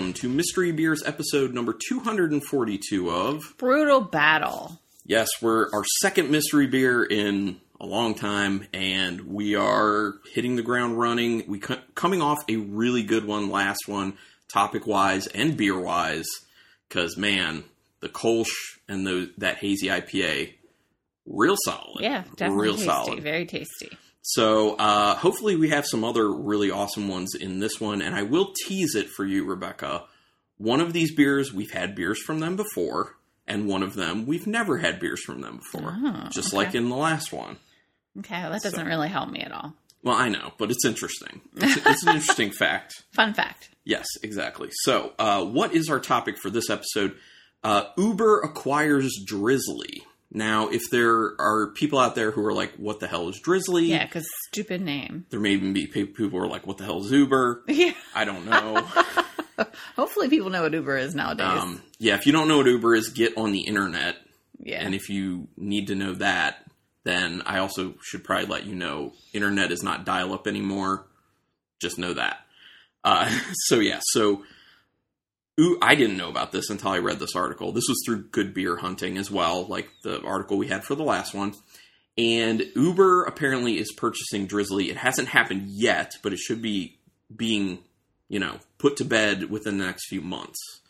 welcome to Mystery Beers episode number 242 of. Brutal battle. Yes, we're our second mystery beer in a long time, and we are hitting the ground running. We co- coming off a really good one last one, topic wise and beer wise, because man, the Kolsch and the, that hazy IPA, real solid. Yeah, definitely real tasty. solid. Very tasty. So uh, hopefully we have some other really awesome ones in this one, and I will tease it for you, Rebecca. One of these beers we've had beers from them before, and one of them we've never had beers from them before, Oh, just okay. like in the last one. Okay, well, that doesn't So- really help me at all. Well, I know, but it's interesting. It's, it's an interesting fact. Fun fact. Yes, exactly. So, uh, what is our topic for this episode? Uh, Uber acquires Drizly. Now, if there are people out there who are like, "What the hell is Drizly?" Yeah, because stupid name. There may even be people who are like, "What the hell is Uber?" Yeah. I don't know. Hopefully, people know what Uber is nowadays. um, yeah, if you don't know what Uber is, get on the internet. yeah. And if you need to know that, then I also should probably let you know internet is not dial up anymore. Just know that. Uh, so, yeah, so ooh, I didn't know about this until I read this article. This was through Good Beer Hunting as well, like the article we had for the last one. And Uber apparently is purchasing Drizly. It hasn't happened yet, but it should be being, you know, put to bed within the next few months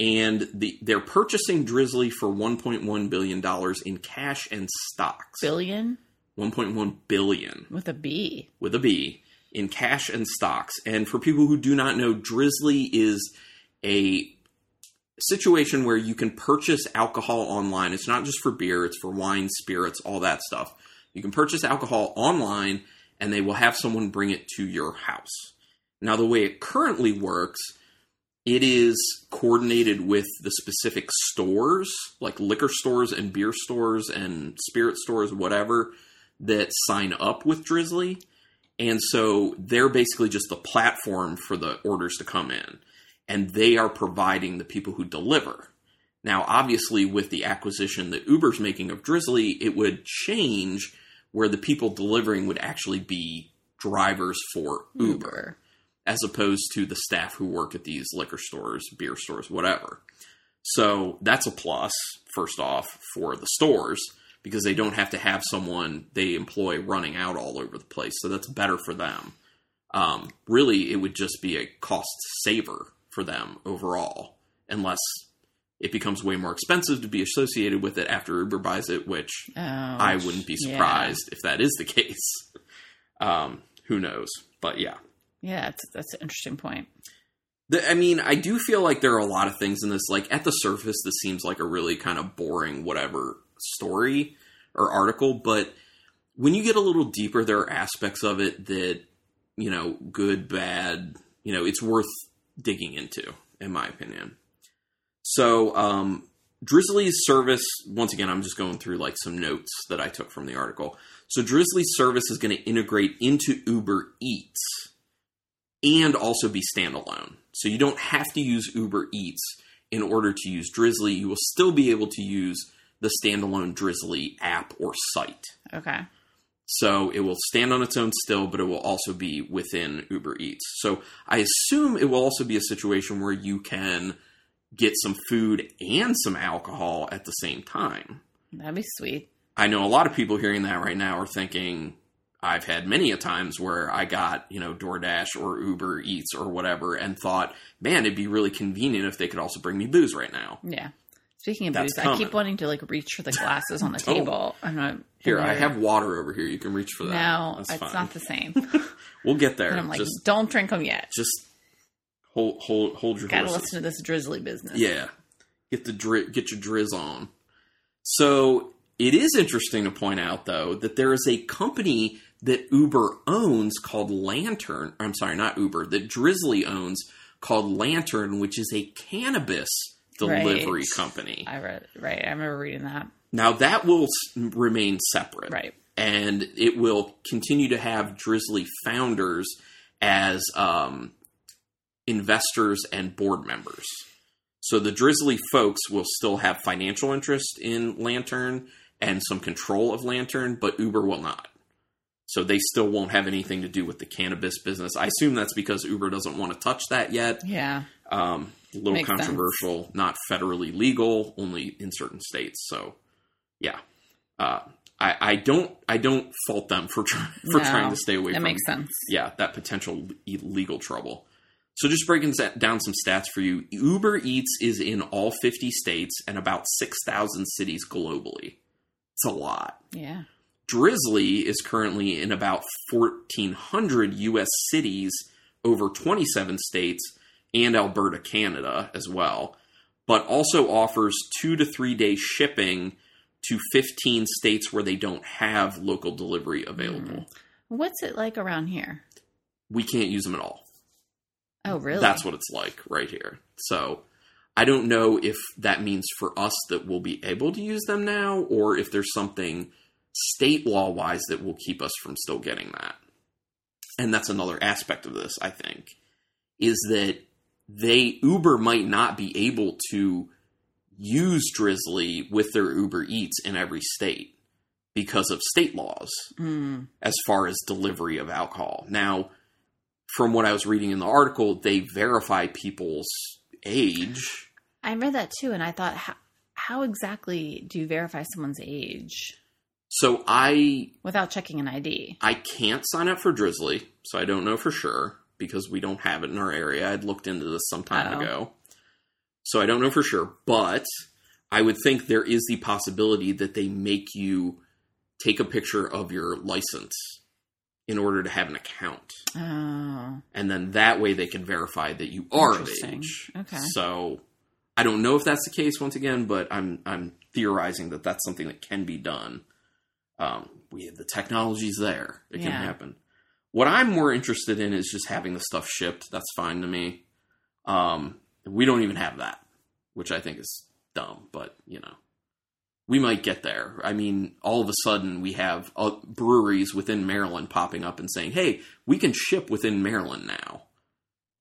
and the, they're purchasing Drizly for 1.1 billion dollars in cash and stocks. Billion 1.1 billion with a B. with a B in cash and stocks. And for people who do not know, Drizly is a situation where you can purchase alcohol online. It's not just for beer; it's for wine, spirits, all that stuff. You can purchase alcohol online, and they will have someone bring it to your house. Now, the way it currently works it is coordinated with the specific stores, like liquor stores and beer stores and spirit stores, whatever, that sign up with Drizly. And so they're basically just the platform for the orders to come in. And they are providing the people who deliver. Now, obviously, with the acquisition that Uber's making of Drizly, it would change where the people delivering would actually be drivers for Uber as opposed to the staff who work at these liquor stores, beer stores, whatever. So that's a plus, first off, for the stores because they don't have to have someone they employ running out all over the place. So that's better for them. Um, really, it would just be a cost saver for them overall, unless it becomes way more expensive to be associated with it after Uber buys it, which Oh, I wouldn't be yeah. surprised if that is the case. Um, who knows? But yeah. Yeah, that's, that's an interesting point. The, I mean, I do feel like there are a lot of things in this. Like at the surface, this seems like a really kind of boring, whatever story or article. But when you get a little deeper, there are aspects of it that you know, good, bad. You know, it's worth digging into, in my opinion. So, um, Drizly's service. Once again, I'm just going through like some notes that I took from the article. So, Drizly's service is going to integrate into Uber Eats and also be standalone. So you don't have to use Uber Eats in order to use Drizly. You will still be able to use the standalone Drizly app or site. Okay. So it will stand on its own still, but it will also be within Uber Eats. So I assume it will also be a situation where you can get some food and some alcohol at the same time. That'd be sweet. I know a lot of people hearing that right now are thinking, I've had many a times where I got, you know, DoorDash or Uber Eats or whatever and thought, man, it'd be really convenient if they could also bring me booze right now. Yeah. Speaking of That's booze, I keep wanting to like reach for the glasses on the Don't. Oh. table. I'm not. Here, I have water over here. You can reach for that. No, That's it's fine. not the same. We'll get there. And I'm like, just, don't drink them yet. just hold, hold, hold your Gotta horses. listen to this drizzly business. Yeah, get the dri- get your drizz on. So it is interesting to point out, though, that there is a company that Uber owns called Lantern. I'm sorry, not Uber. That Drizly owns called Lantern, which is a cannabis delivery Right. company. I read right. I remember reading that. Now that will remain separate, Right. and it will continue to have Drizly founders as um, investors and board members. So the Drizly folks will still have financial interest in Lantern and some control of Lantern, but Uber will not. So they still won't have anything to do with the cannabis business. I assume that's because Uber doesn't want to touch that yet. Yeah. Um, a little Makes sense. controversial, not federally legal, only in certain states. So, yeah, uh, I, I don't I don't fault them for trying for No, trying to stay away That from makes sense. yeah, that potential legal trouble. So just breaking down some stats for you. Uber Eats is in all 50 states and about 6,000 cities globally. It's a lot. Yeah. Drizly is currently in about 1,400 U.S. cities over 27 states and Alberta, Canada as well, but also offers two to three day shipping to 15 states where they don't have local delivery available. Hmm. What's it like around here? We can't use them at all. Oh, really? That's what it's like right here. So I don't know if that means for us that we'll be able to use them now, or if there's something state law wise that will keep us from still getting that. And that's another aspect of this, I think, is that they Uber might not be able to use Drizly with their Uber Eats in every state because of state laws Mm. as far as delivery of alcohol. Now, from what I was reading in the article, they verify people's age. I read that too, and I thought, how, how exactly do you verify someone's age So I without checking an ID? I can't sign up for Drizly, so I don't know for sure because we don't have it in our area. I'd looked into this some time Oh. ago. So I don't know for sure, but I would think there is the possibility that they make you take a picture of your license in order to have an account. Oh, and then that way they can verify that you are of age. Okay. So I don't know if that's the case once again, but I'm I'm theorizing that that's something that can be done. Um, we have the technology's there; it can happen. What I'm more interested in is just having the stuff shipped. That's fine to me. Um, we don't even have that, which I think is dumb, but you know. We might get there. I mean, all of a sudden we have uh, breweries within Maryland popping up and saying, "Hey, we can ship within Maryland now."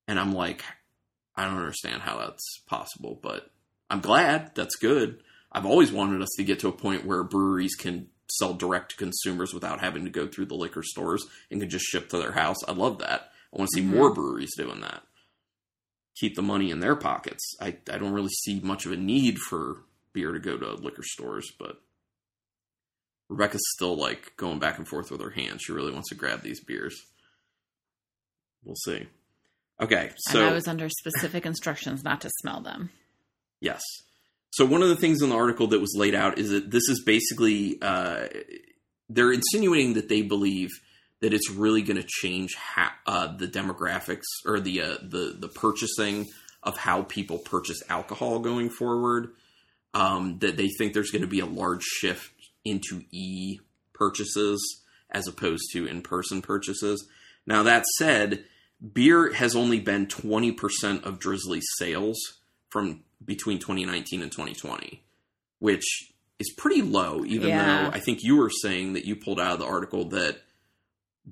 And I'm like, I don't understand how that's possible, but I'm glad. That's good. I've always wanted us to get to a point where breweries can sell direct to consumers without having to go through the liquor stores and can just ship to their house. I love that. I want to see Mhm. more breweries doing that. Keep the money in their pockets. I, I don't really see much of a need for beer to go to liquor stores, but Rebecca's still like going back and forth with her hands. She really wants to grab these beers. We'll see. Okay, so and I was under specific instructions not to smell them. Yes. So one of the things in the article that was laid out is that this is basically uh, they're insinuating that they believe that it's really going to change ha- uh, the demographics or the uh, the the purchasing of how people purchase alcohol going forward. Um, that they think there's going to be a large shift into e purchases as opposed to in person purchases. Now that said, beer has only been 20% of Drizly's sales from between 2019 and 2020, which is pretty low, even Yeah. though I think you were saying that you pulled out of the article that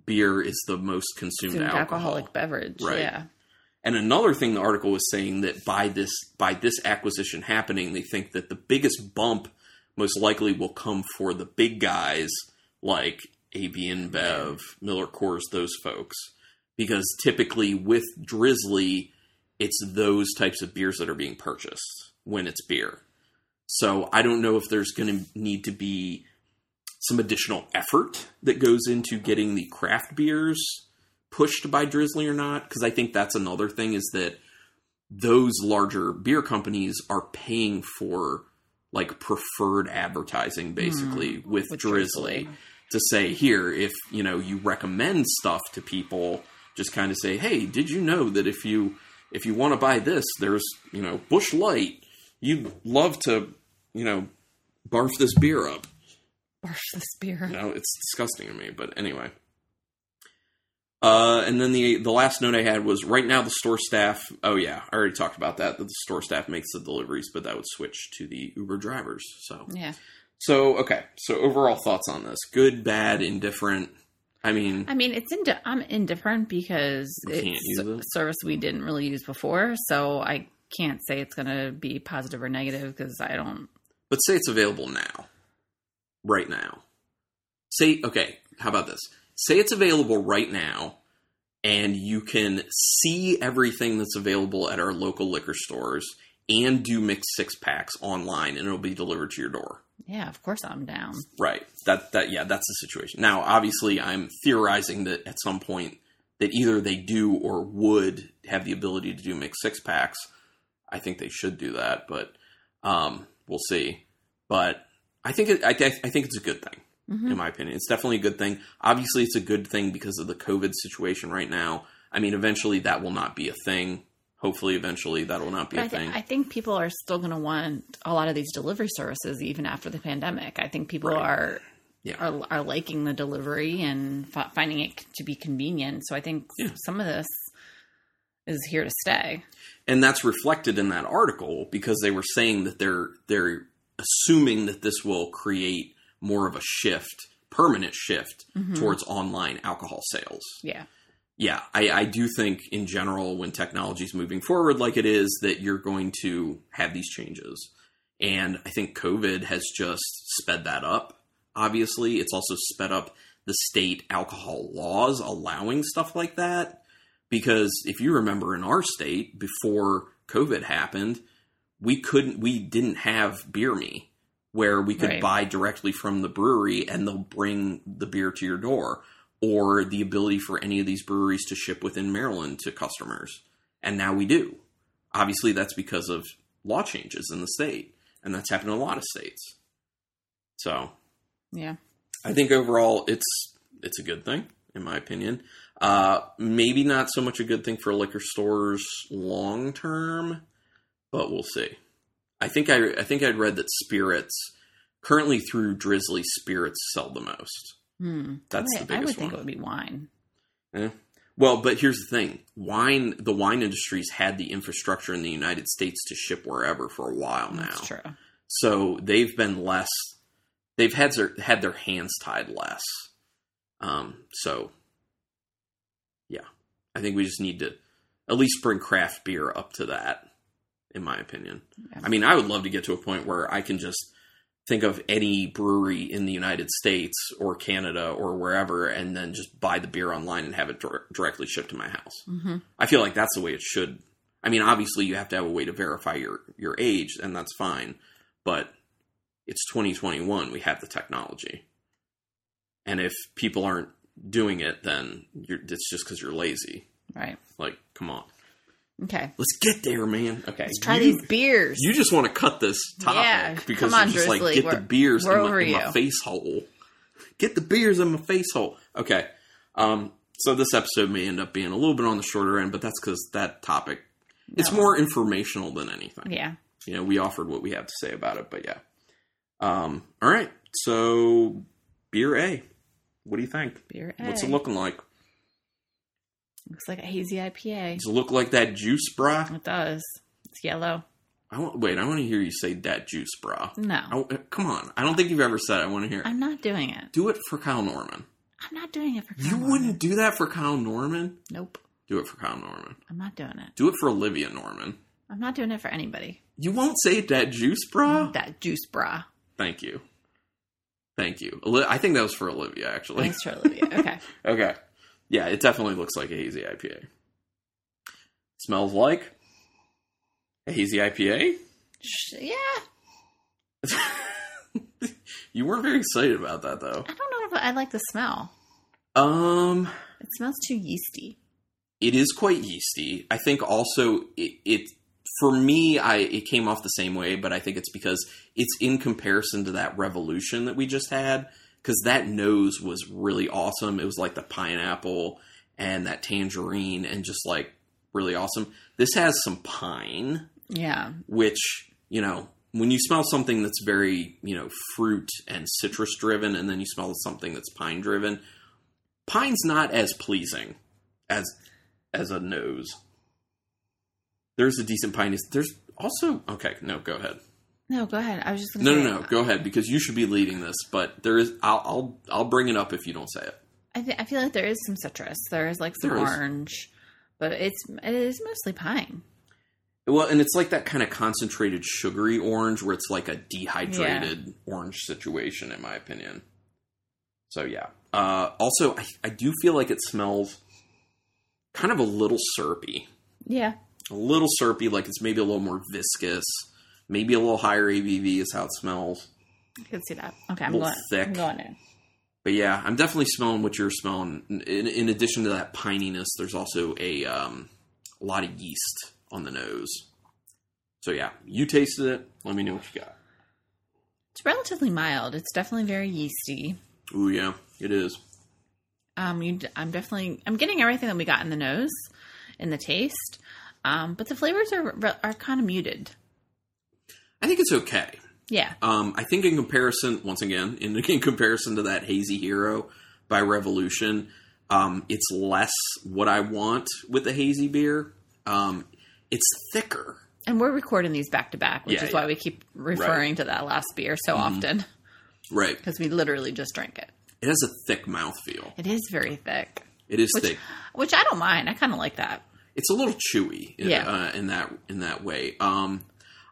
beer is the most consumed Food alcohol. alcoholic beverage. Right. Yeah. And another thing the article was saying that by this by this acquisition happening, they think that the biggest bump most likely will come for the big guys like AB InBev, Miller Coors, those folks. Because typically with Drizly, it's those types of beers that are being purchased when it's beer. So I don't know if there's going to need to be some additional effort that goes into getting the craft beers pushed by Drizly or not because I think that's another thing is that those larger beer companies are paying for like preferred advertising hmm, basically with, with Drizly, Drizly. to say here if you know you recommend stuff to people just kind of say hey did you know that if you if you want to buy this there's you know Busch Light you'd love to you know barf this beer up Barf this beer. you know, it's disgusting to me. But anyway. Uh, and then the the last note I had was right now the store staff. Oh yeah, I already talked about that. That the store staff makes the deliveries, but that would switch to the Uber drivers. So Yeah. so okay. So overall thoughts on this: good, bad, indifferent. I mean, I mean, it's indi- I'm indifferent because it's service we didn't really use before, so I can't say it's going to be positive or negative because I don't. but say it's available now, right now. Say okay. How about this? Say it's available right now, and you can see everything that's available at our local liquor stores and do mixed six packs online and it'll be delivered to your door. Yeah, of course I'm down. Right. That that yeah, that's the situation. Now, obviously I'm theorizing that at some point that either they do or would have the ability to do mixed six packs. I think they should do that, but um, we'll see. But I think it, I, I think it's a good thing Mhm. in my opinion. It's definitely a good thing. Obviously, it's a good thing because of the COVID situation right now. I mean, eventually that will not be a thing. Hopefully, eventually that will not be But a I, thi- thing. I think people are still going to want a lot of these delivery services even after the pandemic. I think people Right. are Yeah. are are liking the delivery and fi- finding it to be convenient. So I think Yeah. some of this is here to stay. and that's reflected in that article because they were saying that they're they're assuming that this will create more of a shift, permanent shift Mhm. towards online alcohol sales. Yeah. Yeah, I, I do think in general, when technology is moving forward like it is, that you're going to have these changes. And I think COVID has just sped that up. Obviously, it's also sped up the state alcohol laws allowing stuff like that. Because if you remember in our state, before COVID happened, we couldn't, we didn't have beer me where we could Right. buy directly from the brewery and they'll bring the beer to your door or the ability for any of these breweries to ship within Maryland to customers. And now we do. Obviously, that's because of law changes in the state, and that's happened in a lot of states. So Yeah. I think overall, it's it's a good thing, in my opinion. Uh, maybe not so much a good thing for liquor stores long term, but we'll see. I think I I think I'd read that spirits currently through Drizly spirits sell the most. Hmm. That's I, the would- I would biggest think one. it would be wine. Eh. Well, but here's the thing: wine, the wine industry's had the infrastructure in the United States to ship wherever for a while now. That's true. So they've been less. They've had their had their hands tied less. Um. So, yeah, I think we just need to at least bring craft beer up to that. In my opinion, Yeah. I mean, I would love to get to a point where I can just think of any brewery in the United States or Canada or wherever, and then just buy the beer online and have it dir- directly shipped to my house. hmm I feel like that's the way it should. I mean, obviously, you have to have a way to verify your your age, and that's fine. But it's 2021. We have the technology, and if people aren't doing it, then you're, it's just because you're lazy. Right. Like, come on, Okay. let's get there, man. Okay, Let's try you, these beers. You just want to cut this topic Yeah, because come on, you're just like get the we're- beers in, my, in my face hole. Get the beers in my face hole. Okay. Um. So this episode may end up being a little bit on the shorter end, but that's because that topic it's more informational than anything. Yeah. You know, we offered what we have to say about it, but yeah. Um. All right. So beer A. What do you think? Beer A. What's it looking like? Looks like a hazy IPA. Does it look like that juice, bra? It does. It's yellow. I want, wait, I want to hear you say that juice, bra. No. I, come on. I don't think you've ever said it. I want to hear it. I'm not doing it. Do it for Kyle Norman. I'm not doing it for Kyle You Kyle wouldn't do that for Kyle Norman? Nope. Do it for Kyle Norman. I'm not doing it. Do it for Olivia Norman. I'm not doing it for anybody. You won't say that juice, bra? That juice bra. Thank you. Thank you. I think that was for Olivia, actually. Thanks for Olivia. Okay. Okay. Yeah, it definitely looks like a hazy IPA. Smells like a hazy IPA? Yeah. you weren't very excited about that, though. I don't know if I like the smell. Um, It smells too yeasty. it is quite yeasty. I think also it, it for me, I it came off the same way, but I think it's because it's in comparison to that revolution that we just had. Because that nose was really awesome. It was like the pineapple and that tangerine, and just like really awesome. This has some pine, Yeah. which you know when you smell something that's very you know fruit and citrus driven, and then you smell something that's pine driven. Pine's not as pleasing as as a nose. There's a decent pine. There's also okay. No, go ahead. No, go ahead. I was just going No, no, no. Go ahead because you should be leading this. But there is. I'll I'll, I'll bring it up if you don't say it. I, th- I feel like there is some citrus. There is like some There is. orange, but it's it is mostly pine. Well, and it's like that kind of concentrated sugary orange where it's like a dehydrated orange situation, in my opinion. So yeah. Uh, also, I, I do feel like it smells kind of a little syrupy. Yeah. A little syrupy, like it's maybe a little more viscous. Maybe a little higher ABV is how it smells. I can see that. Okay, I'm going. thick. I'm going in. But yeah, I'm definitely smelling what you're smelling. In, in addition to that pininess, there's also a um, a lot of yeast on the nose. So yeah, you tasted it. Let me know what you got. It's relatively mild. It's definitely very yeasty. Ooh yeah, it is. Um, you, I'm definitely, I'm getting everything that we got in the nose, in the taste. Um, but the flavors are are kind of muted. I think it's okay. Yeah. Um, I think in comparison, once again, in, in comparison to that Hazy Hero by Revolution, um, it's less what I want with the hazy beer. Um, it's thicker. And we're recording these back to back, which Yeah, is why we keep referring to that last beer so often Right. because we literally just drank it. It has a thick mouthfeel. It is very thick, It is which thick. which I don't mind. I kind of like that. It's a little chewy. in- Yeah. Uh, in that in that way. Um,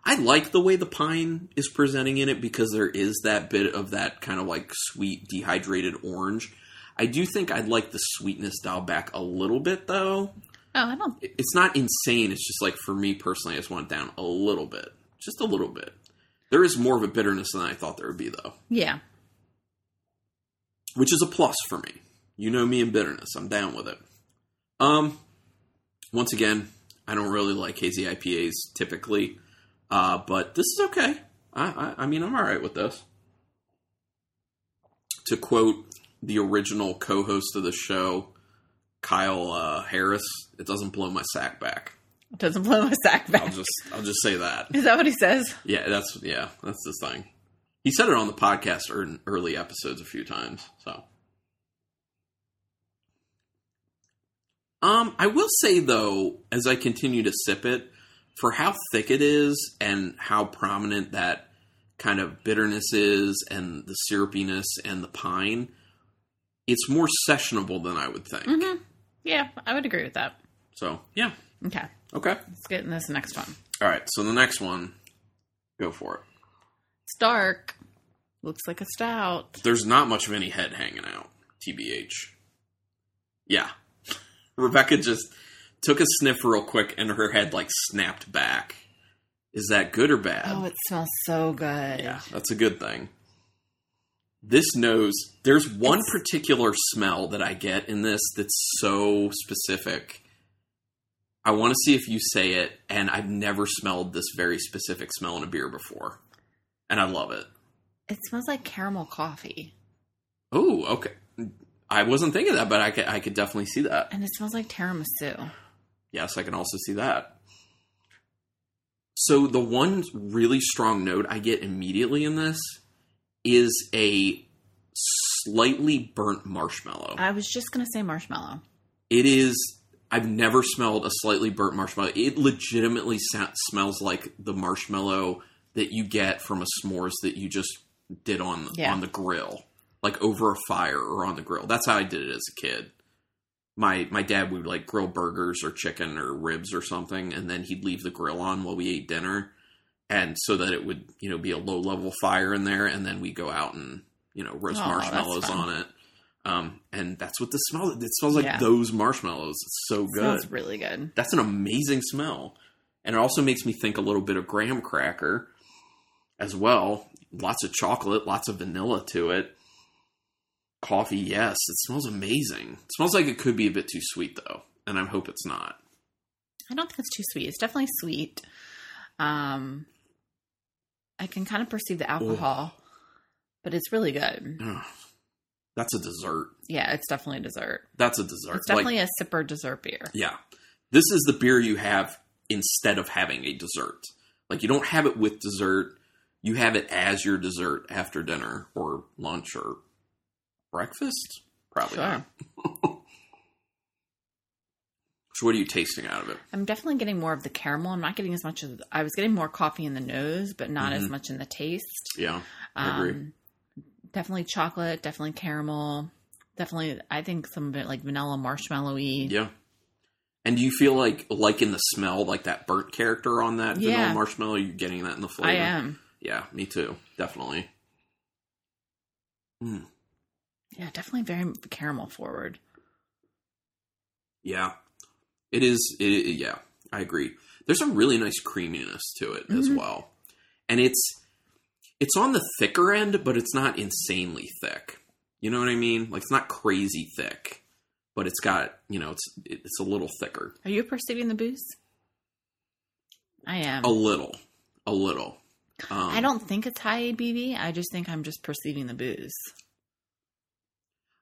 I like the way the pine is presenting in it because there is that bit of that kind of like sweet dehydrated orange. I do think I'd like the sweetness dialed back a little bit though. Oh, I don't. it's not insane. It's just like for me personally, I just want it down a little bit, just a little bit. There is more of a bitterness than I thought there would be, though, Yeah. which is a plus for me. You know me and bitterness; I'm down with it. Um, once again, I don't really like hazy IPAs typically, uh, but this is okay. I, I, I mean, I'm all right with this. To quote the original co-host of the show, Kyle uh, Harris, "It doesn't blow my sack back." It doesn't blow my sack back. I'll just I'll just say that. is that what he says? Yeah, that's yeah, that's the thing. He said it on the podcast or in early episodes a few times. So, um, I will say though, as I continue to sip it, for how thick it is and how prominent that kind of bitterness is, and the syrupiness and the pine, it's more sessionable than I would think. hmm Yeah, I would agree with that. So, yeah, Okay, okay, let's get in this next one. all right. So the next one, go for it. It's dark. Looks like a stout. There's not much of any head hanging out, TBH. Yeah. Rebecca just took a sniff real quick and her head like snapped back. Is that good or bad? Oh, it smells so good. yeah, that's a good thing. This nose, there's one It's- particular smell that I get in this that's so specific. I want to see if you say it, and I've never smelled this very specific smell in a beer before. And I love it. It smells like caramel coffee, Oh, okay. I wasn't thinking that, but I could, I could definitely see that. and it smells like tiramisu. Yes, I can also see that. So the one really strong note I get immediately in this is a slightly burnt marshmallow. I was just gonna say marshmallow. It is. I've never smelled a slightly burnt marshmallow. It legitimately sa- smells like the marshmallow that you get from a s'mores that you just did on Yeah. on the grill, like over a fire or on the grill. That's how I did it as a kid. My my dad would like grill burgers or chicken or ribs or something, and then he'd leave the grill on while we ate dinner, and so that it would you know be a low level fire in there, and then we go out and you know roast Oh, marshmallows on it. Um, and that's what the smell. It smells like Yeah. those marshmallows. It's so It good. smells really good. That's an amazing smell, and it also makes me think a little bit of graham cracker as well. Lots of chocolate, lots of vanilla to it. Coffee, yes, it smells amazing. It smells like it could be a bit too sweet though, and I hope it's not. I don't think it's too sweet. It's definitely sweet. Um, I can kind of perceive the alcohol, but it's really good. Ugh. That's a dessert. Yeah, it's definitely a dessert. That's a dessert. It's definitely Like, a sipper dessert beer. yeah, this is the beer you have instead of having a dessert. Like you don't have it with dessert. You have it as your dessert after dinner or lunch or breakfast. Probably Sure. not. So what are you tasting out of it? I'm definitely getting more of the caramel. I'm not getting as much of. I was getting more coffee in the nose, but not as Mhm. much in the taste. Yeah, I agree. Um, definitely chocolate. Definitely caramel. Definitely, I think some of it like vanilla marshmallowy. yeah. And do you feel like, like in the smell, like that burnt character on that vanilla Yeah. marshmallow? You're getting that in the flavor. I am. Yeah, me too. Definitely. Mm, Yeah, definitely very caramel forward. yeah. It is. It, yeah, I agree. There's a really nice creaminess to it as Mhm. well, and it's it's on the thicker end, but it's not insanely thick. You know what I mean? Like it's not crazy thick, but it's got you know it's it's a little thicker, Are you perceiving the booze? I am. a little, a little. Um, I don't think it's high ABV. I just think I'm just perceiving the booze.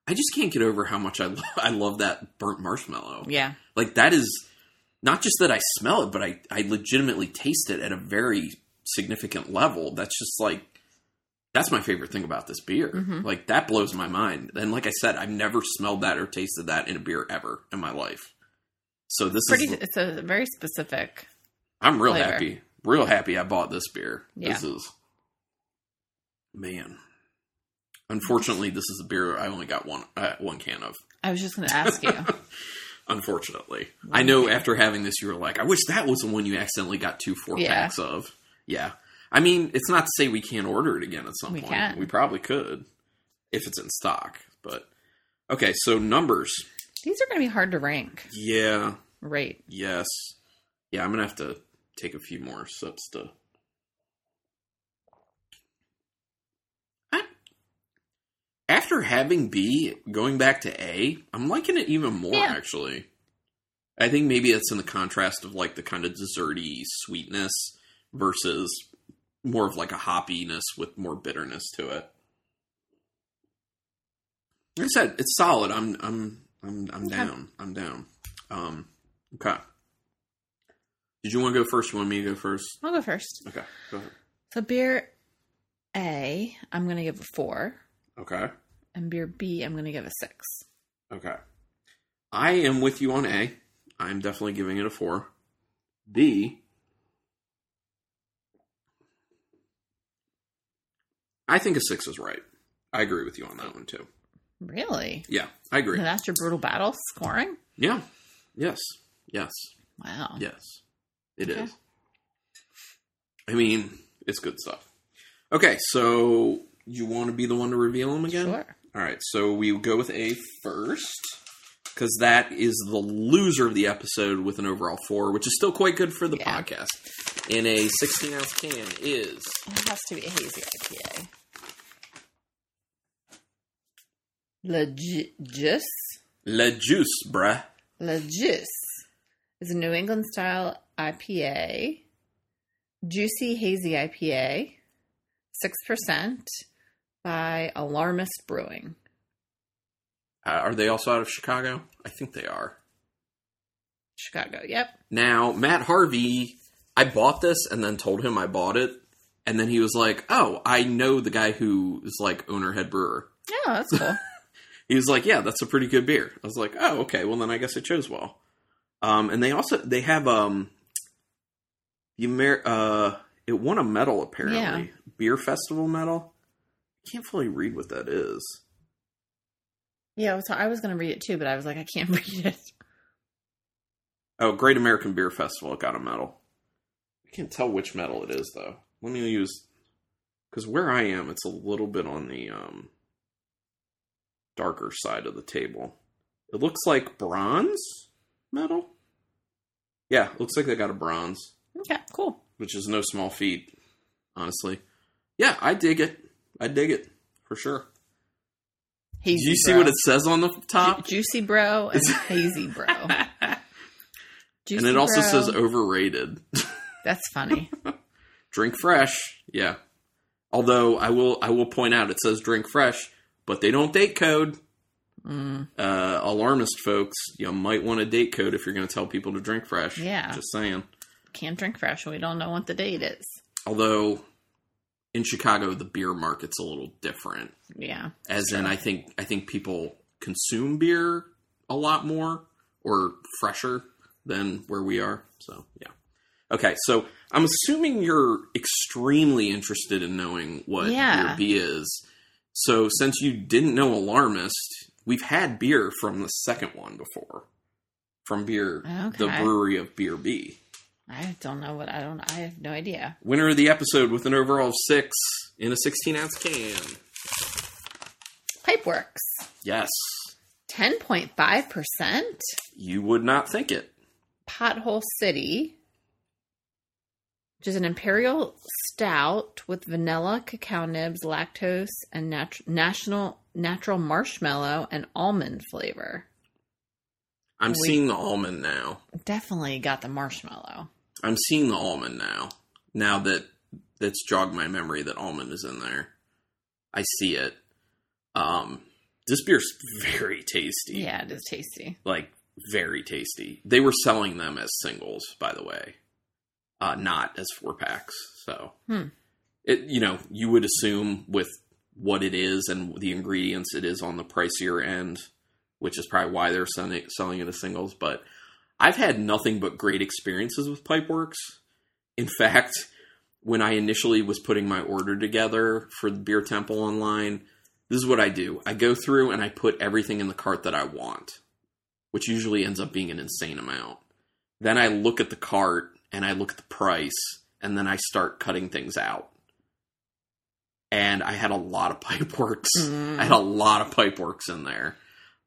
I just can't get over how much I lo- I love that burnt marshmallow. Yeah. Like that is not just that I smell it, but I I legitimately taste it at a very significant level. That's just like that's my favorite thing about this beer. Mhm. Like that blows my mind. And like I said, I've never smelled that or tasted that in a beer ever in my life. So this is Pretty. is It's a very specific. I'm real flavor. happy. Real happy I bought this beer. This is man. Unfortunately, this is a beer I only got one uh, one can of. I was just going to ask you. Unfortunately, I know after having this, you were like, "I wish that was the one you accidentally got two four Yeah. packs of." Yeah, I mean, it's not to say we can't order it again at some We point. can. We probably could if it's in stock. But okay, so numbers. These are going to be hard to rank. Yeah, Right. yes, yeah. I'm gonna have to take a few more sips to. I- After having B, going back to A, I'm liking it even more Yeah. actually. I think maybe it's in the contrast of like the kind of desserty sweetness versus more of like a hoppiness with more bitterness to it. Like I said, it's solid. I'm I'm I'm I'm Okay. down. I'm down. Um okay. Did you want to go first? You want me to go first? I'll go first. Okay, go ahead. So beer A, I'm going to give a four, Okay. and beer B, I'm going to give a six. Okay. I am with you on A. I'm definitely giving it a four. B. I think a six is right. I agree with you on that one too. Really? Yeah, I agree. That's your brutal battle scoring? Yeah. Yes. Yes. Wow. Yes. It is. Okay. I mean, it's good stuff. Okay, so you want to be the one to reveal them again? Sure. All right, so we go with A first because that is the loser of the episode with an overall four, which is still quite good for the Yeah. podcast. In a 16 ounce can is It has to be a hazy IPA. Legis. Le Juice, bruh. juice is a New England style IPA, juicy hazy IPA, 6% by Alarmist Brewing. Uh, are they also out of Chicago? I think they are. Chicago. Yep. Now, Matt Harvey, I bought this and then told him I bought it. And then he was like, oh, I know the guy who is like owner head brewer. Oh, that's cool. He was like, "Yeah, that's a pretty good beer." I was like, "Oh, okay. Well, then I guess it chose well." Um, and they also they have um, the Amer- uh, it won a medal apparently, Yeah. beer festival medal. Can't fully read what that is. yeah, so I was going to read it too, but I was like, I can't read it. Oh, Great American Beer Festival got a medal. I can't tell which medal it is though. Let me use because where I am, it's a little bit on the um, darker side of the table. It looks like bronze medal. Yeah, looks like they got a bronze, Okay, cool. which is no small feat, honestly. Yeah, I dig it. I dig it for sure. Hazy Do you see what it says on the top? Ju- Juicy bro and hazy bro. Juicy and it also bro. says overrated. That's funny. drink fresh. Yeah. Although I will I will point out it says drink fresh, but they don't date code. Mm, Uh, alarmist folks, you might want a date code if you're going to tell people to drink fresh. Yeah. Just saying. can't drink fresh. We don't know what the date is. Although in Chicago the beer market's a little different. Yeah. As in I think I think people consume beer a lot more or fresher than where we are. So, yeah. Okay, so I'm assuming you're extremely interested in knowing what Yeah. beer B is. So since you didn't know Alarmist, we've had beer from the second one before. From beer the brewery of Beer B. I don't know what I don't. I have no idea. Winner of the episode with an overall of six in a 16 ounce can. Pipeworks, Yes. ten point five percent. You would not think it. Pothole City, which is an imperial stout with vanilla, cacao nibs, lactose, and nat- national natural marshmallow and almond flavor. I'm We- seeing the almond now. Definitely got the marshmallow. I'm seeing the almond now. Now that that's jogged my memory that almond is in there. I see it. Um, this beer's very tasty. Yeah, it is tasty. Like very tasty. They were selling them as singles, by the way, uh, not as four packs. So, Hmm. it you know you would assume with what it is and the ingredients it is on the pricier end, which is probably why they're selling it, selling it as singles. But I've had nothing but great experiences with Pipeworks. In fact, when I initially was putting my order together for the Beer Temple online, this is what I do. I go through and I put everything in the cart that I want, which usually ends up being an insane amount. Then I look at the cart and I look at the price and then I start cutting things out. And I had a lot of Pipeworks. Mm. I had a lot of Pipeworks in there.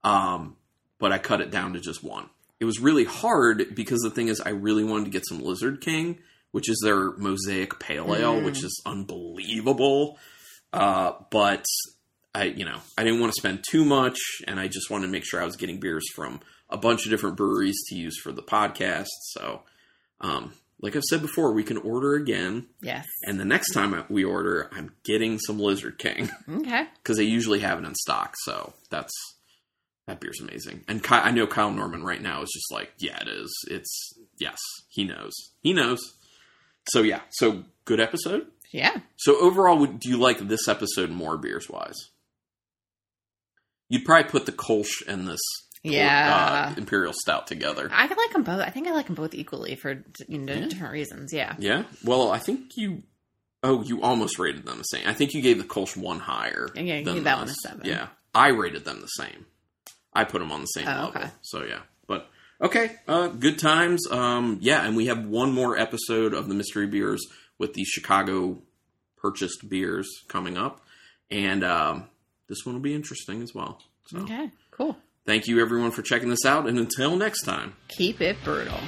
Um, but I cut it down to just one. It was really hard because the thing is, I really wanted to get some Lizard King, which is their Mosaic Pale Ale, Mm. which is unbelievable. Uh, but I, you know, I didn't want to spend too much, and I just wanted to make sure I was getting beers from a bunch of different breweries to use for the podcast. So, um, like I've said before, we can order again, Yes. and the next time we order, I'm getting some Lizard King Okay. because they usually have it in stock. So that's that beer's amazing. And Ky- I know Kyle Norman right now is just like, yeah, it is. It's yes, he knows. He knows. So yeah, so good episode. Yeah. So overall, would, do you like this episode more beers wise? You'd probably put the Kolsch and this Yeah. uh, Imperial Stout together. I could like them both. I think I like them both equally for you know Yeah. different reasons. Yeah. Yeah. Well, I think you. Oh, you almost rated them the same. I think you gave the Kolsch one higher. Yeah, you than gave that one a seven. Yeah, I rated them the same. I put them on the same Oh, level. okay. So yeah, but okay, uh, good times. Um, yeah, and we have one more episode of the mystery beers with the Chicago purchased beers coming up, and um, this one will be interesting as well. So Okay. Cool. thank you everyone for checking this out, and until next time. Keep it brutal.